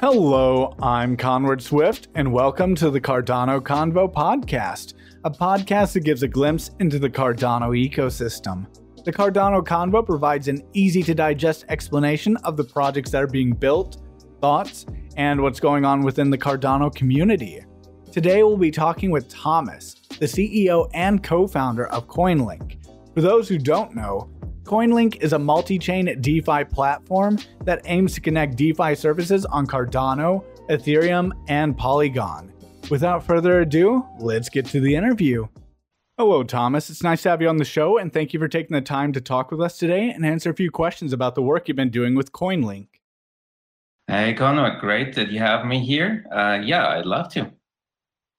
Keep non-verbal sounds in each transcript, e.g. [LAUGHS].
Hello, I'm Conward Swift, and welcome to the Cardano Convo podcast, a podcast that gives a glimpse into the Cardano ecosystem. The Cardano Convo provides an easy to digest explanation of the projects that are being built, thoughts, and what's going on within the Cardano community. Today, we'll be talking with Thomas, the CEO and co founder of CoinLink. For those who don't know, CoinLink is a multi chain DeFi platform that aims to connect DeFi services on Cardano, Ethereum, and Polygon. Without further ado, let's get to the interview. Hello, Thomas. It's nice to have you on the show, and thank you for taking the time to talk with us today and answer a few questions about the work you've been doing with CoinLink. Hey, Conor, great that you have me here. Uh, yeah, I'd love to.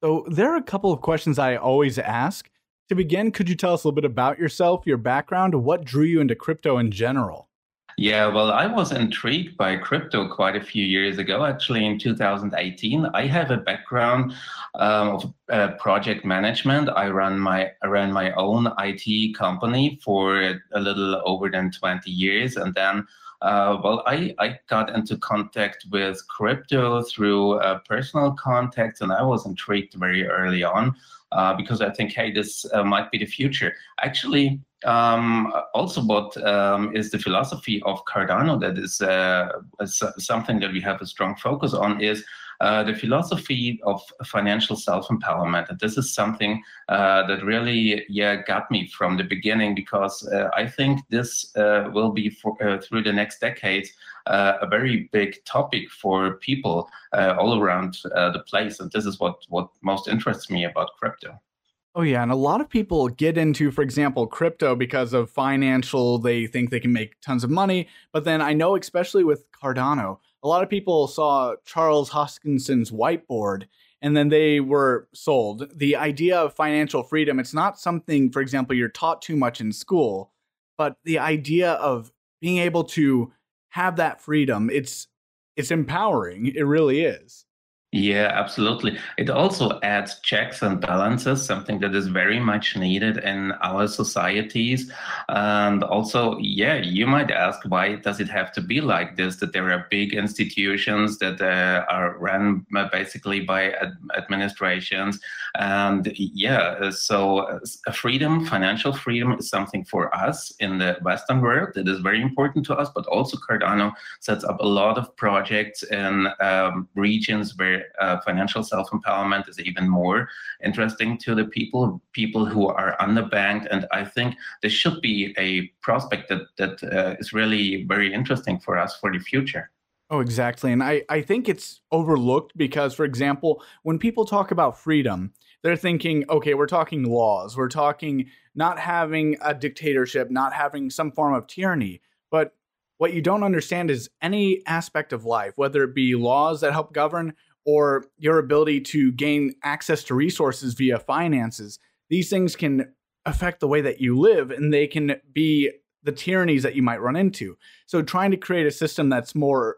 So, there are a couple of questions I always ask. To begin, could you tell us a little bit about yourself, your background, what drew you into crypto in general? Yeah, well, I was intrigued by crypto quite a few years ago. Actually, in 2018, I have a background um, of uh, project management. I run my I ran my own IT company for a little over than 20 years, and then. Uh, well, I, I got into contact with crypto through uh, personal contacts, and I was intrigued very early on uh, because I think, hey, this uh, might be the future. Actually, um, also what um, is the philosophy of Cardano that is uh, something that we have a strong focus on is uh, the philosophy of financial self-empowerment. And this is something uh, that really, yeah, got me from the beginning because uh, I think this uh, will be for, uh, through the next decades a very big topic for people all around the place. And this is what what most interests me about crypto. Oh yeah, and a lot of people get into, for example, crypto because of financial. They think they can make tons of money, but then I know, especially with Cardano, a lot of people saw Charles Hoskinson's whiteboard and then they were sold. The idea of financial freedom, it's not something, for example, you're taught too much in school, but the idea of being able to have that freedom, it's it's empowering. It really is. Yeah, absolutely. It also adds checks and balances, something that is very much needed in our societies. And also, yeah, you might ask, why does it have to be like this? That there are big institutions that uh, are run basically by ad- administrations. And yeah, so uh, freedom, financial freedom is something for us in the Western world that is very important to us, but also Cardano sets up a lot of projects in um, regions where uh, financial self-empowerment is even more interesting to the people, people who are underbanked. And I think this should be a prospect that that uh, is really very interesting for us for the future. Oh, exactly. And I, I think it's overlooked because, for example, when people talk about freedom, they're thinking, okay, we're talking laws, we're talking not having a dictatorship, not having some form of tyranny. But what you don't understand is any aspect of life, whether it be laws that help govern or your ability to gain access to resources via finances, these things can affect the way that you live and they can be the tyrannies that you might run into. So trying to create a system that's more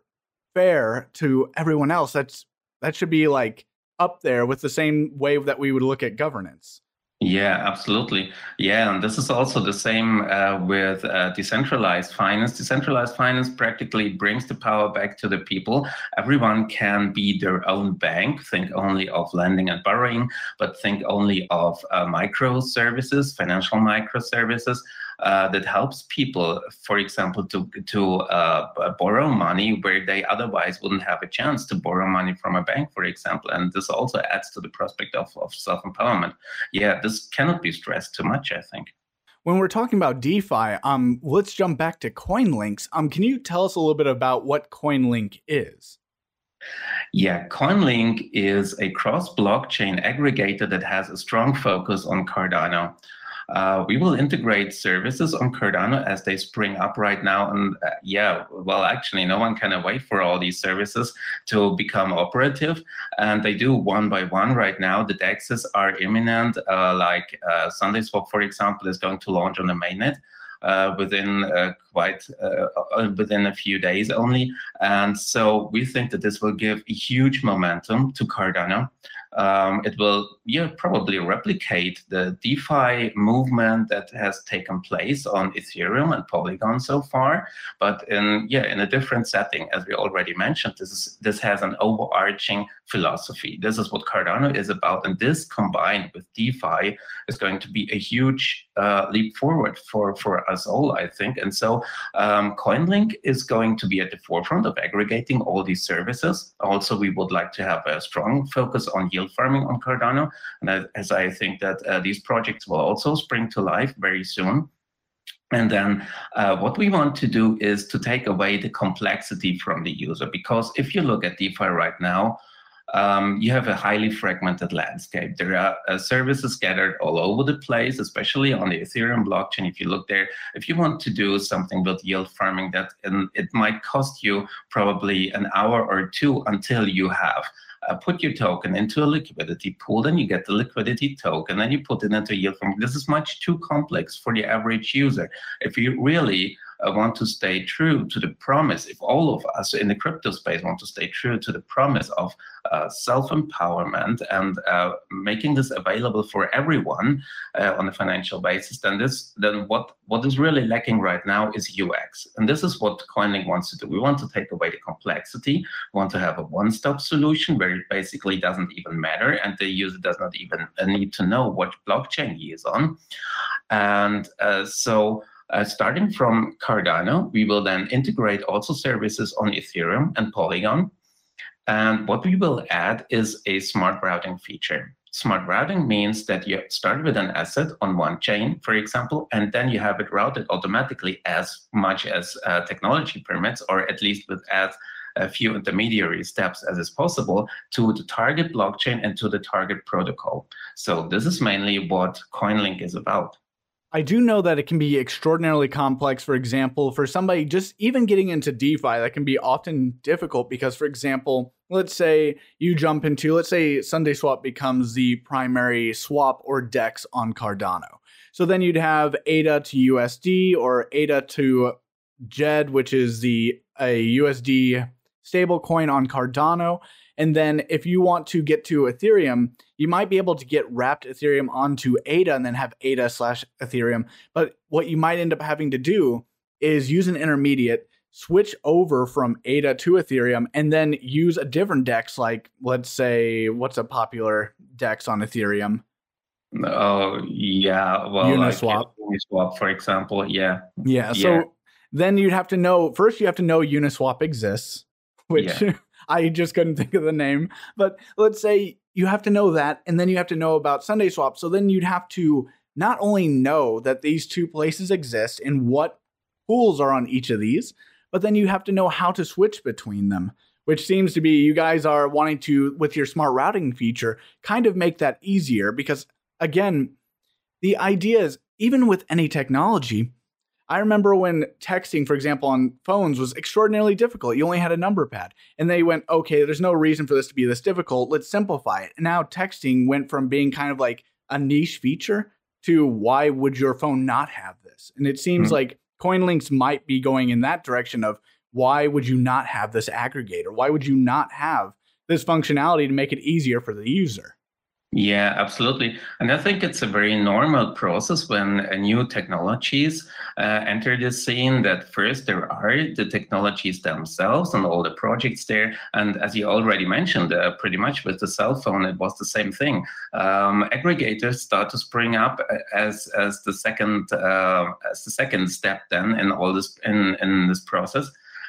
fair to everyone else, that's that should be like up there with the same way that we would look at governance. Yeah, absolutely. Yeah, and this is also the same uh, with uh, decentralized finance. Decentralized finance practically brings the power back to the people. Everyone can be their own bank. Think only of lending and borrowing, but think only of uh, microservices, financial microservices uh, that helps people, for example, to to uh, borrow money where they otherwise wouldn't have a chance to borrow money from a bank, for example. And this also adds to the prospect of, of self empowerment. Yeah, this cannot be stressed too much. I think. When we're talking about DeFi, um, let's jump back to CoinLinks. Um, can you tell us a little bit about what CoinLink is? Yeah, CoinLink is a cross blockchain aggregator that has a strong focus on Cardano. Uh, we will integrate services on Cardano as they spring up right now. And uh, yeah, well, actually, no one can wait for all these services to become operative. And they do one by one right now. The DEXs are imminent, uh, like uh, SundaeSwap, for example, is going to launch on the mainnet. Uh, within uh, quite uh, uh, within a few days only. And so we think that this will give a huge momentum to Cardano um, it will yeah, probably replicate the DeFi movement that has taken place on Ethereum and Polygon so far, but in yeah in a different setting. As we already mentioned, this is this has an overarching philosophy. This is what Cardano is about, and this combined with DeFi is going to be a huge uh, leap forward for for us all, I think. And so um, CoinLink is going to be at the forefront of aggregating all these services. Also, we would like to have a strong focus on yield farming on Cardano. And as I think that uh, these projects will also spring to life very soon. And then uh, what we want to do is to take away the complexity from the user. Because if you look at DeFi right now, um, you have a highly fragmented landscape. There are uh, services scattered all over the place, especially on the Ethereum blockchain. If you look there, if you want to do something with yield farming, that and it might cost you probably an hour or two until you have uh, put your token into a liquidity pool, then you get the liquidity token, then you put it into yield farm. This is much too complex for the average user. If you really uh, want to stay true to the promise, if all of us in the crypto space want to stay true to the promise of uh, self-empowerment and uh, making this available for everyone uh, on a financial basis, then this then what what is really lacking right now is UX, and this is what CoinLink wants to do. We want to take away the complexity. We want to have a one-stop solution where it basically doesn't even matter, and the user does not even uh, need to know what blockchain he is on, and uh, so. Uh, starting from Cardano, we will then integrate also services on Ethereum and Polygon. And what we will add is a smart routing feature. Smart routing means that you start with an asset on one chain, for example, and then you have it routed automatically as much as uh, technology permits, or at least with as few intermediary steps as is possible to the target blockchain and to the target protocol. So this is mainly what CoinLink is about. I do know that it can be extraordinarily complex. For example, for somebody just even getting into DeFi, that can be often difficult because, for example, let's say you jump into, let's say SundaeSwap becomes the primary swap or DEX on Cardano. So then you'd have ADA to USD or ADA to DJED, which is the a USD stablecoin on Cardano. And then if you want to get to Ethereum, you might be able to get wrapped Ethereum onto ADA and then have ADA slash Ethereum. But what you might end up having to do is use an intermediate, switch over from ADA to Ethereum, and then use a different DEX, like let's say, what's a popular DEX on Ethereum? Oh yeah, well, Uniswap. Like Uniswap, for example, yeah. Yeah. So yeah. then you'd have to know first. You have to know Uniswap exists, [LAUGHS] which yeah. [LAUGHS] I just couldn't think of the name. But let's say you have to know that, and then you have to know about SundaeSwap. So then you'd have to not only know that these two places exist and what pools are on each of these, but then you have to know how to switch between them, which seems to be you guys are wanting to, with your smart routing feature, kind of make that easier because, again, the idea is even with any technology, I remember when texting, for example, on phones was extraordinarily difficult. You only had a number pad. And they went, okay, there's no reason for this to be this difficult. Let's simplify it. And now texting went from being kind of like a niche feature to why would your phone not have this? And it seems mm-hmm. like CoinLinks might be going in that direction of why would you not have this aggregator? Why would you not have this functionality to make it easier for the user? Yeah, absolutely. And I think it's a very normal process when uh, new technologies uh, enter the scene that first there are the technologies themselves and all the projects there. And as you already mentioned, uh, pretty much with the cell phone, it was the same thing. Um, aggregators start to spring up uh, as, as the second uh, as the second step then in all this in, in this process.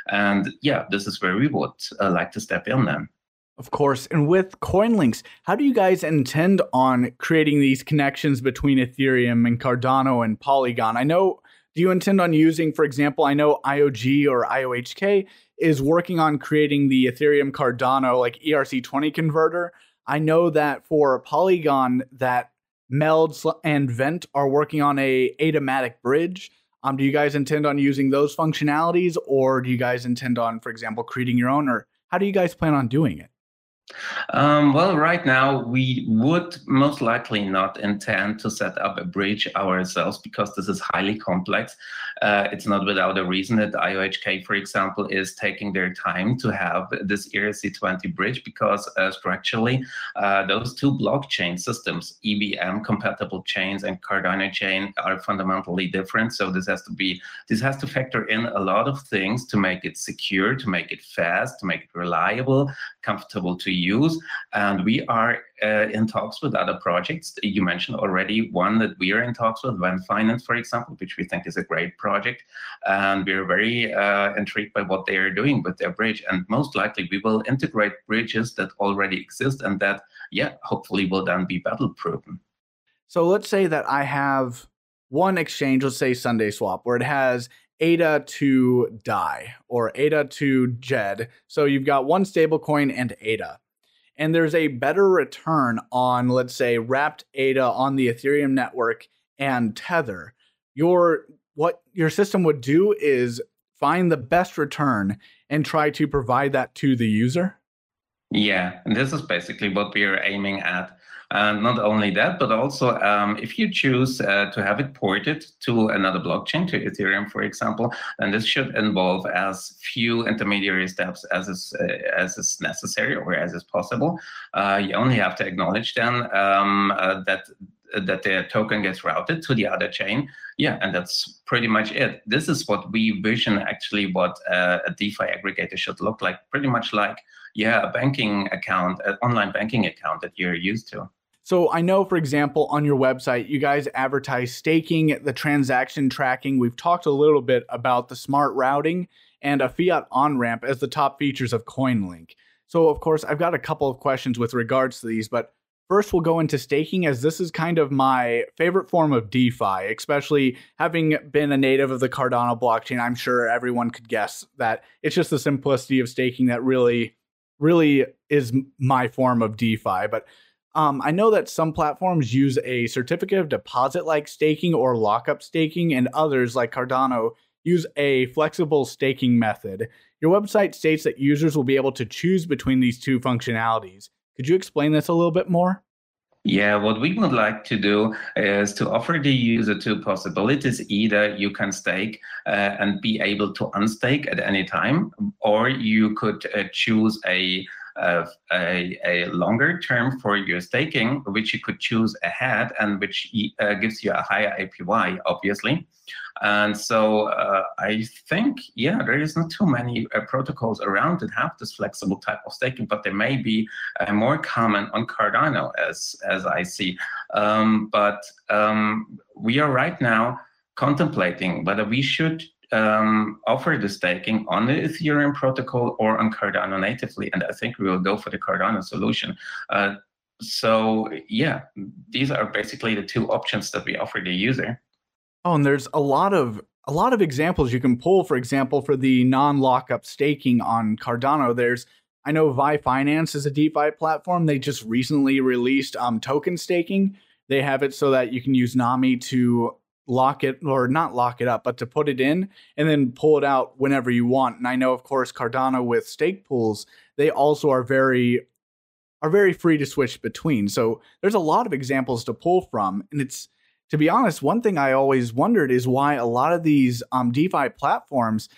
And yeah, this is where we would uh, like to step in then. Of course. And with CoinLinks, how do you guys intend on creating these connections between Ethereum and Cardano and Polygon? I know, do you intend on using, for example, I know IOG or IOHK is working on creating the Ethereum Cardano like ERC20 converter. I know that for Polygon, that Melds and Vent are working on a Adamatic bridge. Um, do you guys intend on using those functionalities, or do you guys intend on, for example, creating your own, or how do you guys plan on doing it? Um, well, right now we would most likely not intend to set up a bridge ourselves because this is highly complex. Uh, it's not without a reason that IOHK, for example, is taking their time to have this ERC20 bridge because uh, structurally uh, those two blockchain systems, EVM compatible chains and Cardano chain, are fundamentally different. So this has to be this has to factor in a lot of things to make it secure, to make it fast, to make it reliable, comfortable to use. And we are uh, in talks with other projects. You mentioned already one that we are in talks with, Van Finance, for example, which we think is a great project. And we're very uh, intrigued by what they are doing with their bridge. And most likely we will integrate bridges that already exist and that, yeah, hopefully will then be battle proven. So let's say that I have one exchange, let's say SundaeSwap, where it has ADA to DAI or ADA to DJED. So you've got one stablecoin and ADA. And there's a better return on, let's say, wrapped ADA on the Ethereum network and Tether. Your what your system would do is find the best return and try to provide that to the user. Yeah, this is basically what we are aiming at. And not only that, but also um, if you choose uh, to have it ported to another blockchain, to Ethereum, for example, then this should involve as few intermediary steps as is, uh, as is necessary or as is possible. Uh, you only have to acknowledge then um, uh, that that the token gets routed to the other chain. Yeah, and that's pretty much it. This is what we vision actually what uh, a DeFi aggregator should look like, pretty much like, yeah, a banking account, an online banking account that you're used to. So I know, for example, on your website, you guys advertise staking, the transaction tracking. We've talked a little bit about the smart routing and a fiat on ramp as the top features of CoinLink. So, of course, I've got a couple of questions with regards to these, but first we'll go into staking as this is kind of my favorite form of DeFi, especially having been a native of the Cardano blockchain. I'm sure everyone could guess that it's just the simplicity of staking that really, really is my form of DeFi. But um, I know that some platforms use a certificate of deposit like staking or lockup staking, and others like Cardano use a flexible staking method. Your website states that users will be able to choose between these two functionalities. Could you explain this a little bit more? Yeah, what we would like to do is to offer the user two possibilities. Either you can stake uh, and be able to unstake at any time, or you could uh, choose a of a, a longer term for your staking, which you could choose ahead and which uh, gives you a higher APY, obviously. And so uh, I think, yeah, there is not too many uh, protocols around that have this flexible type of staking, but they may be uh, more common on Cardano as, as I see. Um, but um, we are right now contemplating whether we should um, offer the staking on the Ethereum protocol or on Cardano natively. And I think we will go for the Cardano solution. Uh, so yeah, these are basically the two options that we offer the user. Oh, and there's a lot of a lot of examples you can pull. For example, for the non-lockup staking on Cardano, there's I know VyFinance is a DeFi platform. They just recently released um, token staking. They have it so that you can use Nami to lock it or not lock it up, but to put it in and then pull it out whenever you want. And I know, of course, Cardano with stake pools, they also are very are very free to switch between. So there's a lot of examples to pull from, and it's to be honest, one thing I always wondered is why a lot of these um, DeFi platforms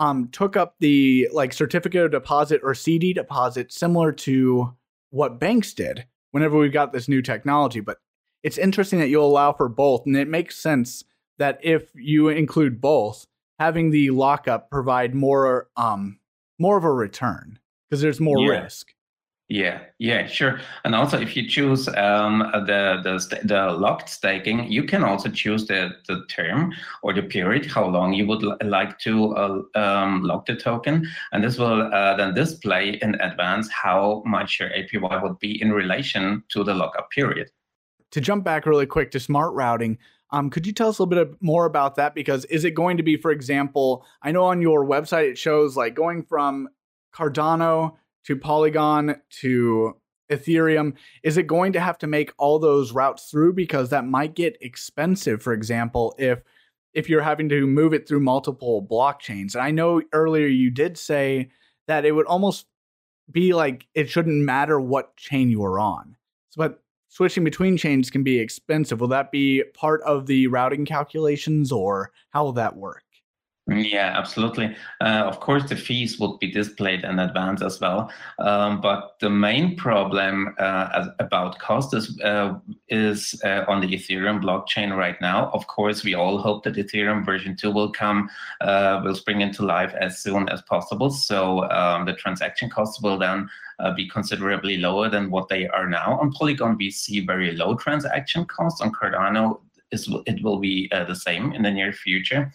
um, took up the like certificate of deposit or CD deposit, similar to what banks did whenever we got this new technology. But it's interesting that you'll allow for both, and it makes sense that if you include both, having the lockup provide more um more of a return because there's more yeah. risk. Yeah, yeah, sure. And also, if you choose um, the the the locked staking, you can also choose the the term or the period, how long you would like to uh, um, lock the token, and this will uh, then display in advance how much your APY would be in relation to the lockup period to jump back really quick to smart routing, um, could you tell us a little bit more about that? Because is it going to be, for example, I know on your website it shows like going from Cardano to Polygon to Ethereum. Is it going to have to make all those routes through? Because that might get expensive, for example, if if you're having to move it through multiple blockchains. And I know earlier you did say that it would almost be like it shouldn't matter what chain you are on. So, but switching between chains can be expensive. Will that be part of the routing calculations or how will that work? Yeah, absolutely. Uh, of course, the fees would be displayed in advance as well. Um, but the main problem uh, about cost is, uh, is uh, on the Ethereum blockchain right now. Of course, we all hope that Ethereum version 2 will come, uh, will spring into life as soon as possible. So um, the transaction costs will then uh, be considerably lower than what they are now. On Polygon, we see very low transaction costs. On Cardano, is it will be uh, the same in the near future.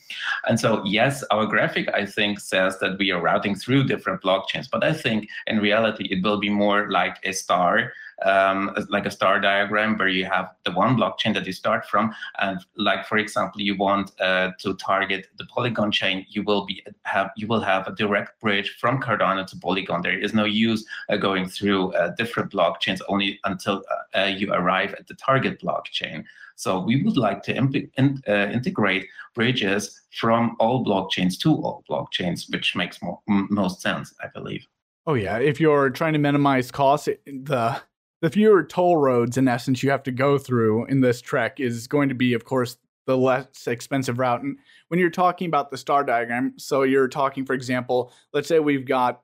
And so, yes, our graphic, I think, says that we are routing through different blockchains, but I think in reality, it will be more like a star um, like a star diagram where you have the one blockchain that you start from, and like for example, you want uh, to target the Polygon chain, you will be have you will have a direct bridge from Cardano to Polygon. There is no use uh, going through uh, different blockchains only until uh, uh, you arrive at the target blockchain. So we would like to in, uh, integrate bridges from all blockchains to all blockchains, which makes more, most sense, I believe. Oh yeah, if you're trying to minimize costs, the the fewer toll roads in essence you have to go through in this trek is going to be of course the less expensive route. And when you're talking about the star diagram so you're talking for example let's say we've got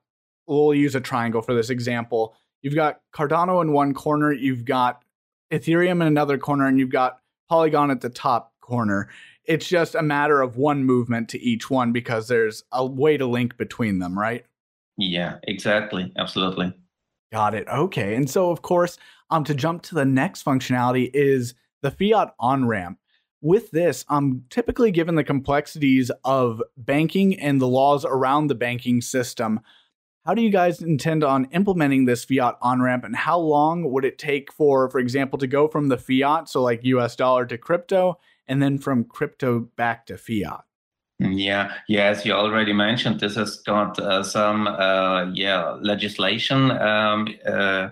we'll use a triangle for this example. You've got cardano in one corner you've got ethereum in another corner and you've got polygon at the top corner. It's just a matter of one movement to each one because there's a way to link between them right? Yeah exactly. Absolutely Got it. Okay. And so, of course, um, to jump to the next functionality is the fiat on ramp. With this, um, typically given the complexities of banking and the laws around the banking system, how do you guys intend on implementing this fiat on ramp and how long would it take for, for example, to go from the fiat, so like US dollar to crypto, and then from crypto back to fiat? Yeah, yeah. As you already mentioned, this has got uh, some uh, yeah legislation um, uh,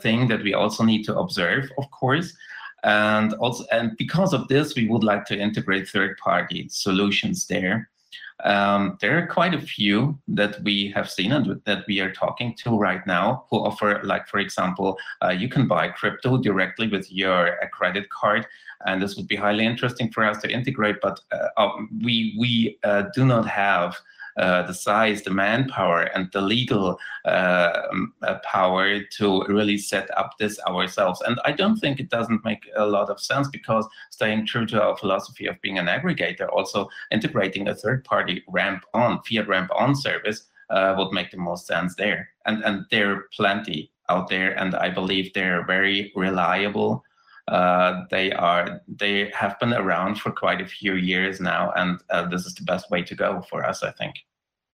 thing that we also need to observe, of course, and also and because of this, we would like to integrate third-party solutions there. Um, there are quite a few that we have seen and that we are talking to right now who offer, like, for example, uh, you can buy crypto directly with your uh, credit card. And this would be highly interesting for us to integrate, but uh, um, we, we uh, do not have uh, the size, the manpower, and the legal uh, um, uh, power to really set up this ourselves. And I don't think it doesn't make a lot of sense because staying true to our philosophy of being an aggregator, also integrating a third-party ramp on, fiat ramp on service uh, would make the most sense there. And, and there are plenty out there, and I believe they're very reliable. Uh, they are they have been around for quite a few years now, and uh, this is the best way to go for us, I think.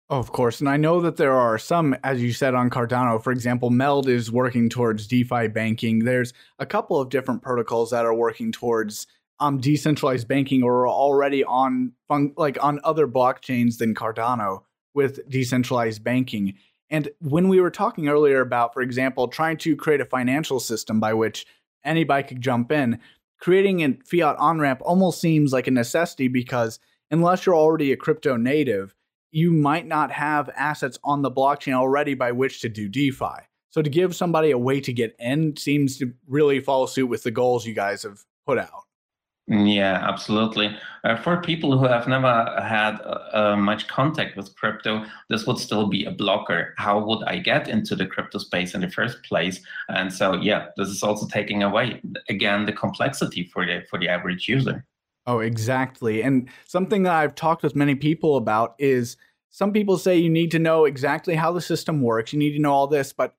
Of course, and I know that there are some, as you said on Cardano, for example, Meld is working towards DeFi banking. There's a couple of different protocols that are working towards um, decentralized banking or are already on like on other blockchains than Cardano with decentralized banking. And when we were talking earlier about, for example, trying to create a financial system by which anybody could jump in. Creating a fiat on ramp almost seems like a necessity because unless you're already a crypto native, you might not have assets on the blockchain already by which to do DeFi. So to give somebody a way to get in seems to really follow suit with the goals you guys have put out. Yeah, absolutely. Uh, for people who have never had uh, uh, much contact with crypto, this would still be a blocker. How would I get into the crypto space in the first place? And so, yeah, this is also taking away again the complexity for the for the average user. Oh, exactly. And something that I've talked with many people about is some people say you need to know exactly how the system works. You need to know all this, but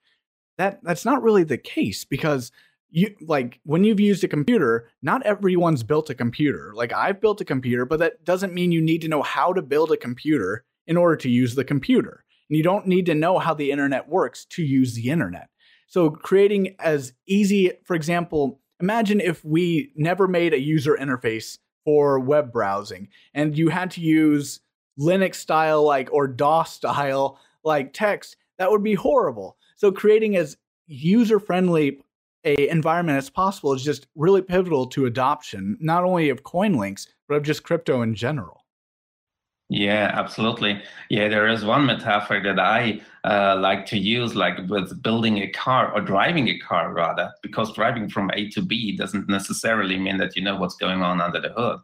that that's not really the case because you like when you've used a computer, not everyone's built a computer. Like I've built a computer, but that doesn't mean you need to know how to build a computer in order to use the computer. And you don't need to know how the internet works to use the internet. So creating as easy, for example, imagine if we never made a user interface for web browsing and you had to use Linux style like or DOS style like text, that would be horrible. So creating as user friendly a environment as possible is just really pivotal to adoption, not only of CoinLinks, but of just crypto in general. Yeah, absolutely. Yeah, there is one metaphor that I uh, like to use, like with building a car or driving a car, rather, because driving from A to B doesn't necessarily mean that you know what's going on under the hood.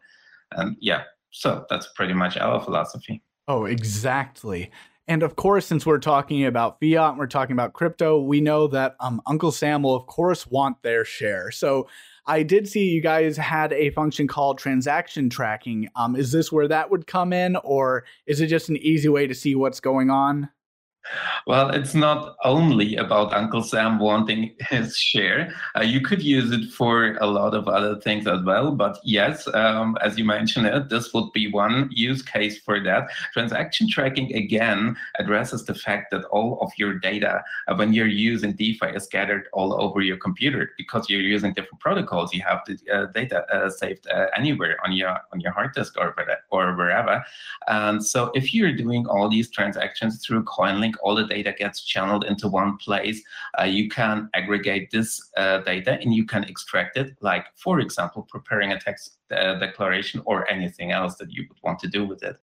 And yeah, so that's pretty much our philosophy. Oh, exactly. And of course, since we're talking about fiat and we're talking about crypto, we know that um, Uncle Sam will, of course, want their share. So I did see you guys had a function called transaction tracking. Um, is this where that would come in, or is it just an easy way to see what's going on? Well, it's not only about Uncle Sam wanting [LAUGHS] his share. Uh, you could use it for a lot of other things as well. But yes, um, as you mentioned it, this would be one use case for that. Transaction tracking, again, addresses the fact that all of your data, uh, when you're using DeFi, is scattered all over your computer because you're using different protocols. You have the uh, data uh, saved uh, anywhere on your on your hard disk or, or wherever. And so if you're doing all these transactions through CoinLink, all the data gets channeled into one place. Uh, you can aggregate this uh, data and you can extract it, like, for example, preparing a tax uh, declaration or anything else that you would want to do with it.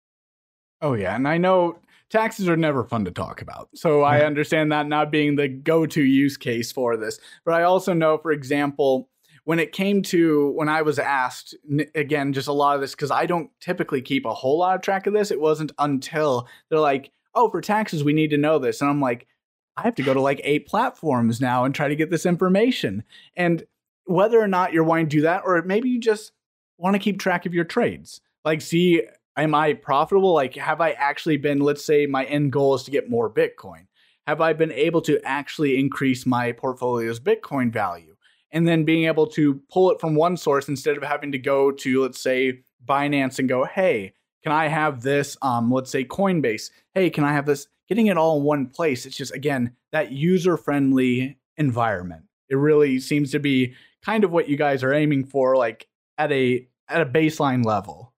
Oh, yeah. And I know taxes are never fun to talk about. So [LAUGHS] I understand that not being the go to use case for this. But I also know, for example, when it came to when I was asked again, just a lot of this because I don't typically keep a whole lot of track of this. It wasn't until they're like, oh, for taxes, we need to know this. And I'm like, I have to go to like eight platforms now and try to get this information. And whether or not you're wanting to do that, or maybe you just want to keep track of your trades, like see, am I profitable? Like, have I actually been, let's say my end goal is to get more Bitcoin. Have I been able to actually increase my portfolio's Bitcoin value? And then being able to pull it from one source instead of having to go to, let's say, Binance and go, hey, can I have this? Um, let's say Coinbase. Hey, can I have this? Getting it all in one place. It's just again that user friendly environment. It really seems to be kind of what you guys are aiming for, like at a at a baseline level.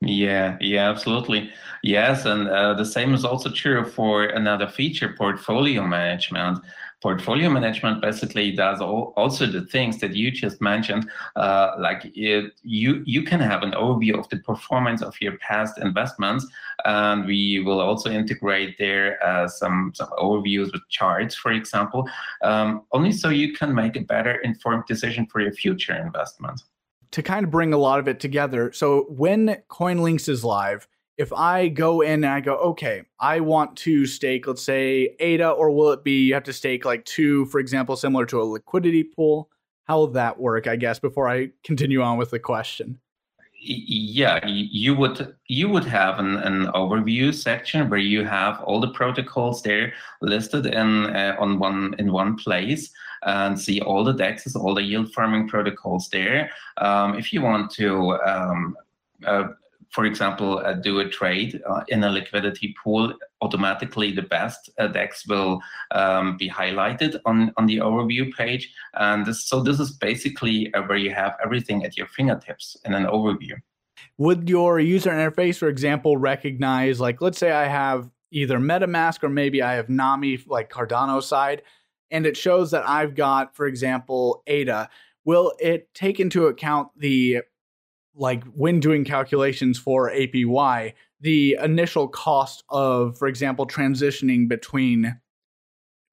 Yeah, yeah, absolutely. Yes, and uh, the same is also true for another feature, portfolio management portfolio management basically does all, also the things that you just mentioned uh, like it, you you can have an overview of the performance of your past investments and we will also integrate there uh, some some overviews with charts for example um, only so you can make a better informed decision for your future investments to kind of bring a lot of it together so when coinlinks is live if I go in and I go, okay, I want to stake, let's say ADA, or will it be you have to stake like two, for example, similar to a liquidity pool? How will that work, I guess, before I continue on with the question? Yeah, you would you would have an, an overview section where you have all the protocols there listed in uh, on one in one place and see all the dexes, all the yield farming protocols there. Um, if you want to um, uh, for example, uh, do a trade uh, in a liquidity pool, automatically the best uh, DEX will um, be highlighted on, on the overview page. And this, so this is basically uh, where you have everything at your fingertips in an overview. Would your user interface, for example, recognize, like, let's say I have either MetaMask or maybe I have Nami, like Cardano side, and it shows that I've got, for example, ADA. Will it take into account the like when doing calculations for APY, the initial cost of, for example, transitioning between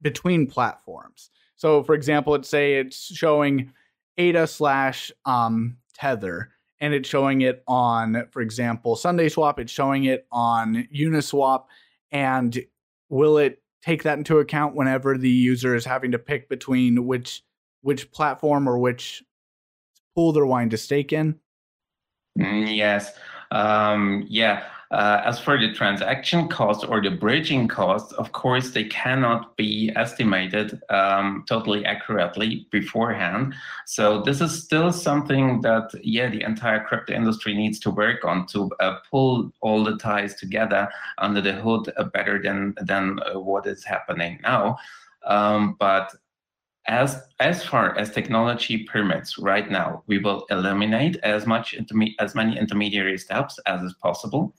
between platforms. So, for example, let's say it's showing ADA slash um, Tether, and it's showing it on, for example, SundaeSwap. It's showing it on Uniswap, and will it take that into account whenever the user is having to pick between which which platform or which pool they're wanting to stake in? Mm, yes. Um, yeah. Uh, as for the transaction cost or the bridging cost, of course, they cannot be estimated um, totally accurately beforehand. So this is still something that, yeah, the entire crypto industry needs to work on to uh, pull all the ties together under the hood uh, better than than uh, what is happening now. Um, but as as far as technology permits right now, we will eliminate as much as many intermediary steps as is possible.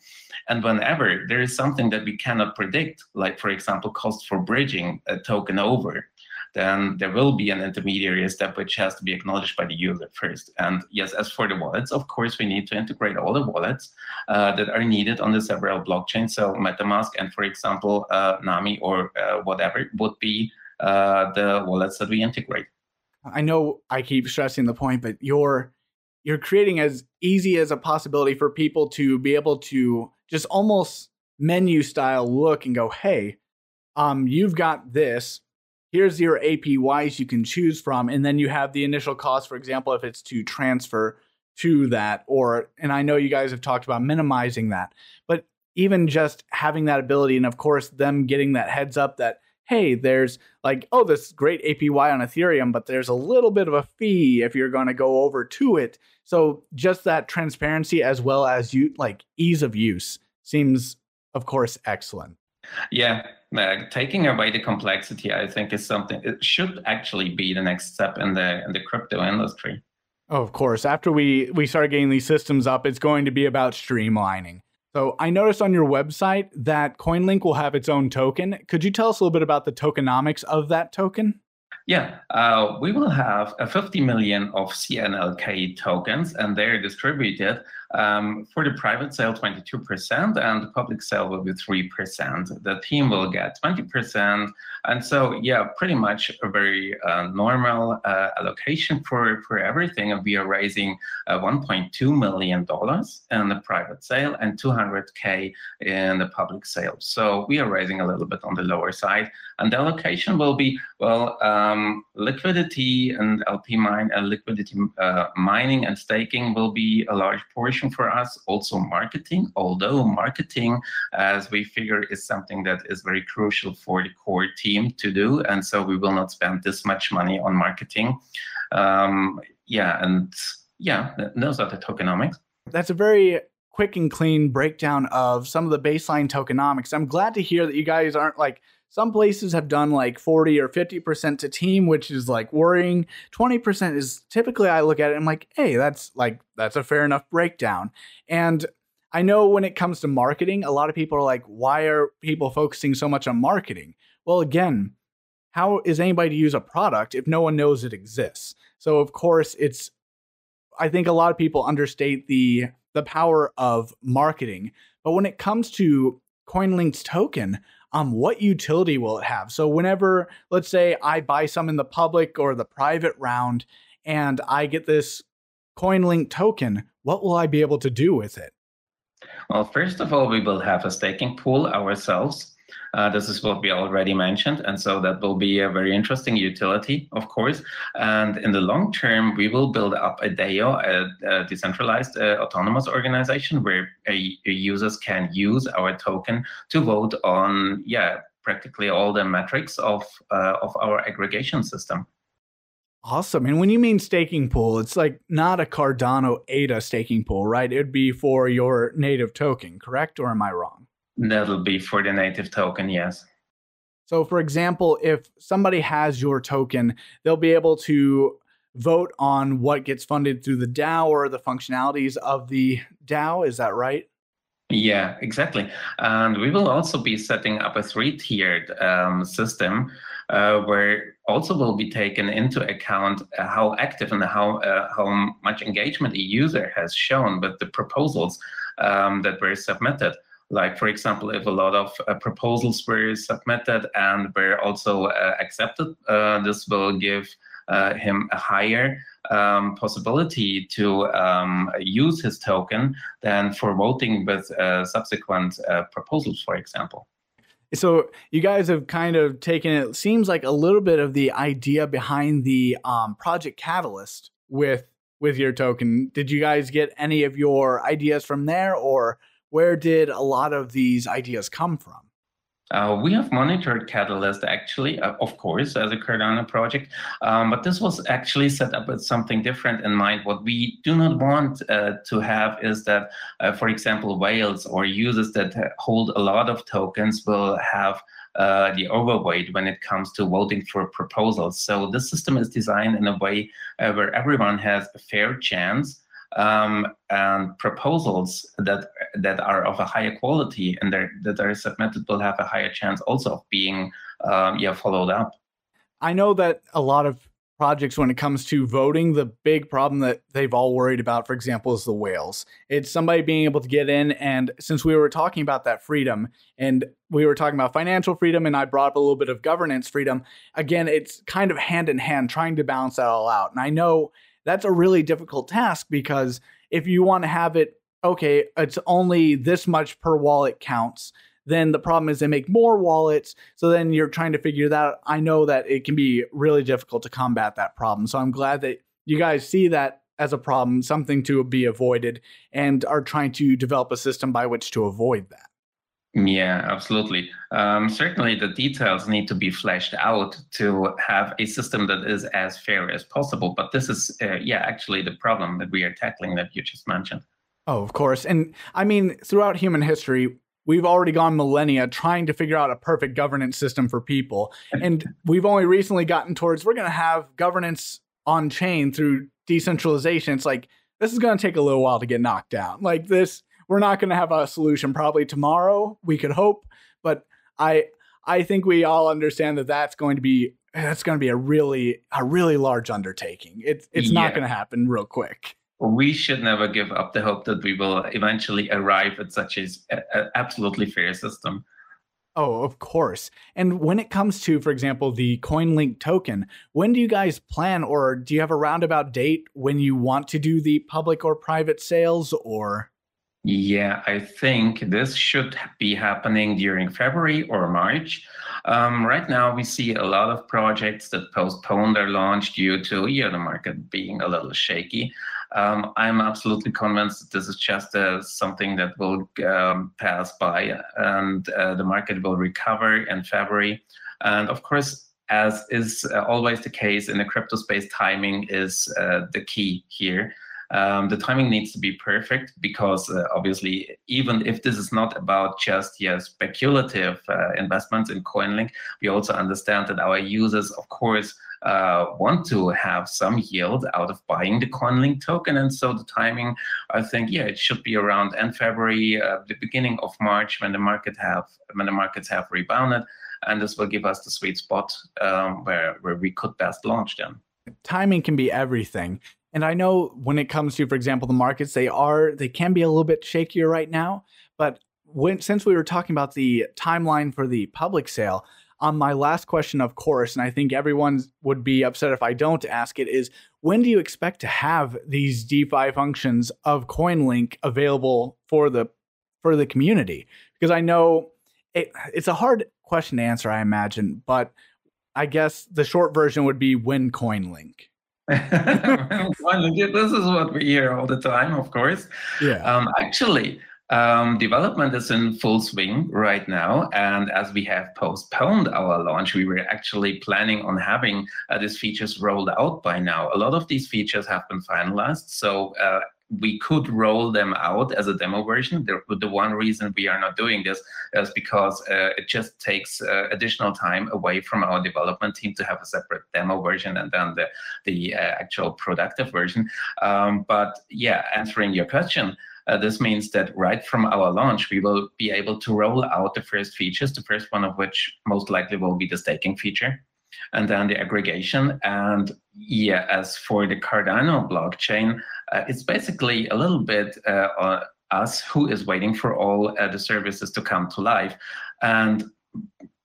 And whenever there is something that we cannot predict, like for example, cost for bridging a token over, then there will be an intermediary step which has to be acknowledged by the user first. And yes, as for the wallets, of course, we need to integrate all the wallets uh, that are needed on the several blockchains. So MetaMask and, for example, uh, Nami or uh, whatever would be the wallets that we integrate. I know I keep stressing the point, but you're you're creating as easy as a possibility for people to be able to just almost menu style look and go, hey, um, you've got this. Here's your APYs you can choose from, and then you have the initial cost, for example, if it's to transfer to that, or and I know you guys have talked about minimizing that, but even just having that ability, and of course, them getting that heads up that hey, there's like, oh, this great APY on Ethereum, but there's a little bit of a fee if you're going to go over to it. So just that transparency as well as you like ease of use seems, of course, excellent. Yeah, uh, taking away the complexity, I think, is something. It should actually be the next step in the in the crypto industry. Oh, of course. After we we start getting these systems up, it's going to be about streamlining. So I noticed on your website that CoinLink will have its own token. Could you tell us a little bit about the tokenomics of that token? Yeah, uh, we will have a 50 million of CNLK tokens, and they're distributed um, for the private sale, 22%, and the public sale will be 3%. The team will get 20%. And so, yeah, pretty much a very uh, normal uh, allocation for, for everything. And we are raising uh, $1.2 million in the private sale and 200K in the public sale. So we are raising a little bit on the lower side. And the allocation will be, well, um, liquidity and LP mine, uh, liquidity uh, mining and staking will be a large portion for us, also marketing, although marketing, as we figure, is something that is very crucial for the core team to do. And so we will not spend this much money on marketing. Um, yeah, and yeah, those are the tokenomics. That's a very quick and clean breakdown of some of the baseline tokenomics. I'm glad to hear that you guys aren't like some places have done like 40 or 50% to team, which is like worrying. 20% is typically I look at it and I'm like, hey, that's like that's a fair enough breakdown. And I know when it comes to marketing, a lot of people are like, why are people focusing so much on marketing? Well, again, how is anybody to use a product if no one knows it exists? So of course it's I think a lot of people understate the the power of marketing. But when it comes to CoinLink's token, um, what utility will it have? So whenever, let's say, I buy some in the public or the private round, and I get this CoinLink token, what will I be able to do with it? Well, first of all, we will have a staking pool ourselves. Uh, this is what we already mentioned. And so that will be a very interesting utility, of course. And in the long term, we will build up a DAO, a, a decentralized uh, autonomous organization where a, a users can use our token to vote on, yeah, practically all the metrics of, uh, of our aggregation system. Awesome. And when you mean staking pool, it's like not a Cardano ADA staking pool, right? It would be for your native token, correct? Or am I wrong? That'll be for the native token, yes. So, for example, if somebody has your token, they'll be able to vote on what gets funded through the DAO or the functionalities of the DAO. Is that right? Yeah, exactly. And we will also be setting up a three tiered um, system uh, where also will be taken into account uh, how active and how, uh, how much engagement a user has shown with the proposals um, that were submitted. Like, for example, if a lot of uh, proposals were submitted and were also uh, accepted, uh, this will give uh, him a higher um, possibility to um, use his token than for voting with uh, subsequent uh, proposals, for example. So you guys have kind of taken it seems like a little bit of the idea behind the um, project Catalyst with with your token. Did you guys get any of your ideas from there, or where did a lot of these ideas come from? Uh, we have monitored Catalyst actually, uh, of course, as a Cardano project, um, but this was actually set up with something different in mind. What we do not want uh, to have is that, uh, for example, whales or users that hold a lot of tokens will have uh, the overweight when it comes to voting for proposals. So this system is designed in a way uh, where everyone has a fair chance um, and proposals that that are of a higher quality and that are submitted will have a higher chance also of being um, yeah followed up. I know that a lot of projects when it comes to voting, the big problem that they've all worried about, for example, is the whales. It's somebody being able to get in. And since we were talking about that freedom and we were talking about financial freedom, and I brought up a little bit of governance freedom, again, it's kind of hand in hand trying to balance that all out. And I know that's a really difficult task because if you want to have it, okay, it's only this much per wallet counts then the problem is they make more wallets. So then you're trying to figure that out. I know that it can be really difficult to combat that problem. So I'm glad that you guys see that as a problem, something to be avoided, and are trying to develop a system by which to avoid that. Yeah, absolutely. Um, certainly, the details need to be fleshed out to have a system that is as fair as possible. But this is, uh, yeah, actually the problem that we are tackling that you just mentioned. Oh, of course. And I mean, throughout human history, we've already gone millennia trying to figure out a perfect governance system for people. [LAUGHS] And we've only recently gotten towards we're going to have governance on chain through decentralization. It's like this is going to take a little while to get knocked down. Like this, we're not going to have a solution probably tomorrow. We could hope, but I I think we all understand that that's going to be that's going to be a really a really large undertaking. It's it's yeah. not going to happen real quick we should never give up the hope that we will eventually arrive at such an absolutely fair system. Oh, of course. And when it comes to, for example, the CoinLink token, when do you guys plan, or do you have a roundabout date when you want to do the public or private sales, or? Yeah, I think this should be happening during February or March. Um, right now, we see a lot of projects that postpone their launch due to yeah, the market being a little shaky. Um, I'm absolutely convinced that this is just uh, something that will um, pass by and uh, the market will recover in February. And of course, as is uh, always the case in the crypto space, timing is uh, the key here. Um, the timing needs to be perfect because uh, obviously, even if this is not about just yeah, speculative uh, investments in CoinLink, we also understand that our users, of course, uh, want to have some yield out of buying the CoinLink token. And so the timing, I think, yeah, it should be around end February, uh, the beginning of March when the market have when the markets have rebounded, and this will give us the sweet spot um, where where we could best launch them. Timing can be everything. And I know when it comes to, for example, the markets, they are they can be a little bit shakier right now. But when since we were talking about the timeline for the public sale, on my last question, of course, and I think everyone would be upset if I don't ask it, is when do you expect to have these DeFi functions of CoinLink available for the for the community? Because I know it, it's a hard question to answer, I imagine, but I guess the short version would be when CoinLink. [LAUGHS] this is what we hear all the time, of course. Yeah. Um, actually, um, development is in full swing right now, and as we have postponed our launch, we were actually planning on having uh, these features rolled out by now. A lot of these features have been finalized, so uh, we could roll them out as a demo version. The, the one reason we are not doing this is because uh, it just takes uh, additional time away from our development team to have a separate demo version and then the, the uh, actual productive version. Um, but yeah, answering your question, uh, this means that right from our launch, we will be able to roll out the first features, the first one of which most likely will be the staking feature, and then the aggregation. And yeah, as for the Cardano blockchain, uh, it's basically a little bit uh, us who is waiting for all uh, the services to come to life. And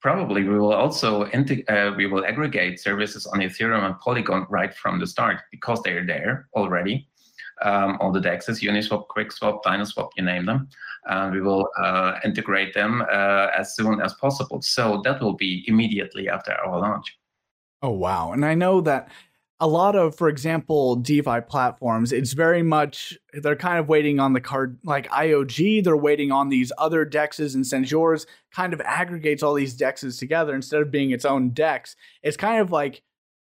probably we will also uh, we will aggregate services on Ethereum and Polygon right from the start because they're there already um, all the DEXs, Uniswap, QuickSwap, DynaSwap, you name them. And we will uh, integrate them uh, as soon as possible. So that will be immediately after our launch. Oh, wow. And I know that a lot of, for example, DeFi platforms, it's very much, they're kind of waiting on the card, like IOG, they're waiting on these other dexes, and Centaurs kind of aggregates all these dexes together instead of being its own dex. It's kind of like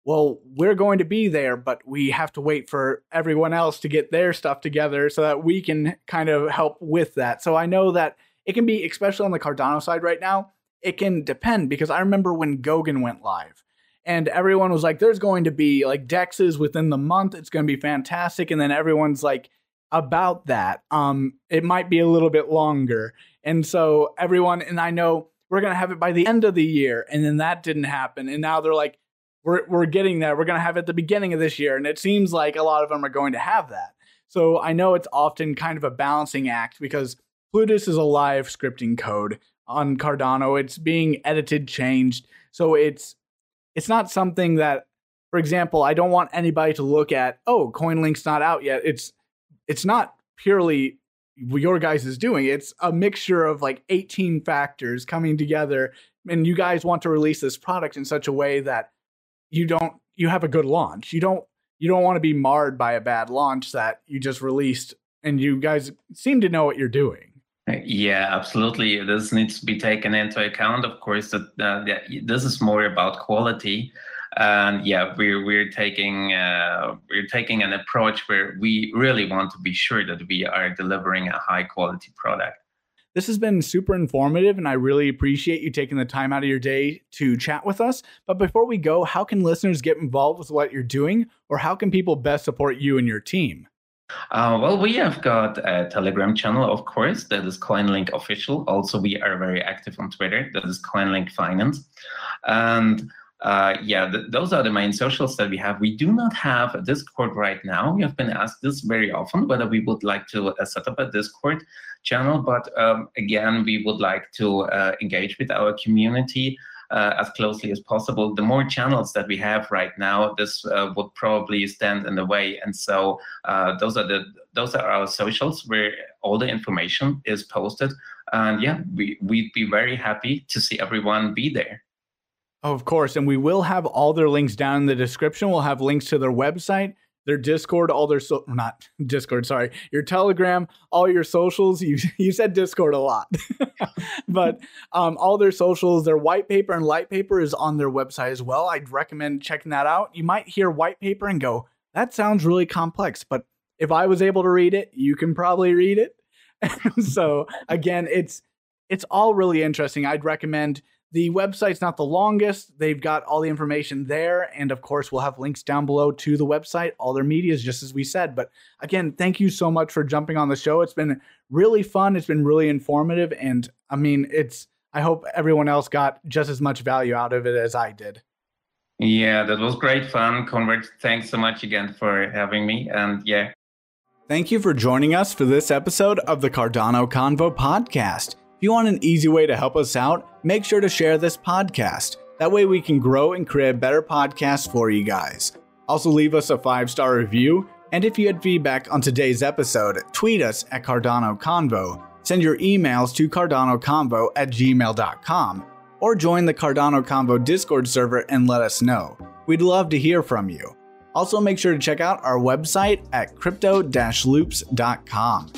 well, we're going to be there, but we have to wait for everyone else to get their stuff together so that we can kind of help with that. So I know that it can be, especially on the Cardano side right now, it can depend because I remember when Goguen went live and everyone was like, there's going to be like dexes within the month. It's going to be fantastic. And then everyone's like, about that, um, it might be a little bit longer. And so everyone, and I know we're going to have it by the end of the year. And then that didn't happen. And now they're like, we're we're getting there. We're going to have it at the beginning of this year, and it seems like a lot of them are going to have that. So I know it's often kind of a balancing act because Plutus is a live scripting code on Cardano. It's being edited, changed, so it's it's not something that, for example, I don't want anybody to look at. Oh, CoinLink's not out yet. It's it's not purely your guys is doing. It's a mixture of like 18 factors coming together, and you guys want to release this product in such a way that you don't you have a good launch. You don't you don't want to be marred by a bad launch that you just released and you guys seem to know what you're doing. Yeah, absolutely. This needs to be taken into account. Of course, that uh, this is more about quality, and yeah, we're we're taking uh, we're taking an approach where we really want to be sure that we are delivering a high quality product. This has been super informative, and I really appreciate you taking the time out of your day to chat with us. But before we go, how can listeners get involved with what you're doing, or how can people best support you and your team? Uh, well, we have got a Telegram channel, of course, that is CoinLink Official. Also, we are very active on Twitter, that is CoinLink Finance. And uh, yeah, th- those are the main socials that we have. We do not have a Discord right now. We have been asked this very often whether we would like to uh, set up a Discord channel, but um, again, we would like to uh, engage with our community. Uh, as closely as possible. The more channels that we have right now, this uh, would probably stand in the way. And so uh, those are the those are our socials where all the information is posted. And yeah, we we'd be very happy to see everyone be there. Of course. And we will have all their links down in the description. We'll have links to their website, their Discord, all their so not Discord, sorry, your Telegram, all your socials. [LAUGHS] You you said Discord a lot, [LAUGHS] but um, all their socials, their white paper and light paper is on their website as well. I'd recommend checking that out. You might hear white paper and go, "That sounds really complex," but if I was able to read it, you can probably read it. [LAUGHS] so again, it's it's all really interesting. I'd recommend the website's not the longest. They've got all the information there. And of course, we'll have links down below to the website, all their medias, just as we said. But again, thank you so much for jumping on the show. It's been really fun. It's been really informative. And I mean, it's, I hope everyone else got just as much value out of it as I did. Yeah, that was great fun. Convert, thanks so much again for having me. And yeah. Thank you for joining us for this episode of the Cardano Convo podcast. If you want an easy way to help us out, make sure to share this podcast. That way we can grow and create better podcasts for you guys. Also, leave us a five star review. And if you had feedback on today's episode, tweet us at Cardano Convo. Send your emails to cardanoconvo at gmail.com or join the Cardano Convo Discord server and let us know. We'd love to hear from you. Also, make sure to check out our website at crypto loops.com.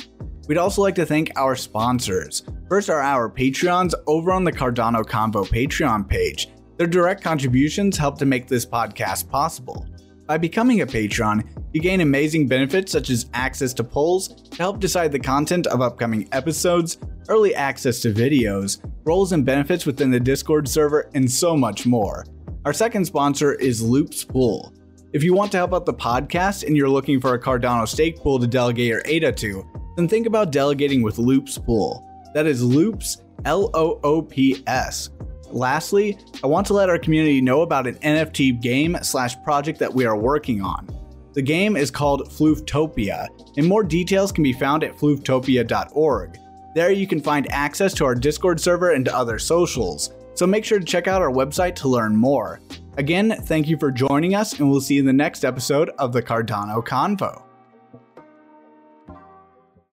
We'd also like to thank our sponsors. First are our Patreons over on the Cardano Convo Patreon page. Their direct contributions help to make this podcast possible. By becoming a patron, you gain amazing benefits such as access to polls to help decide the content of upcoming episodes, early access to videos, roles and benefits within the Discord server, and so much more. Our second sponsor is Loops Pool. If you want to help out the podcast and you're looking for a Cardano stake pool to delegate your ADA to, then think about delegating with Loops Pool. That is Loops, L O O P S. Lastly, I want to let our community know about an NFT game slash project that we are working on. The game is called Flooftopia, and more details can be found at flooftopia.org. There you can find access to our Discord server and to other socials, so make sure to check out our website to learn more. Again, thank you for joining us, and we'll see you in the next episode of the Cardano Convo.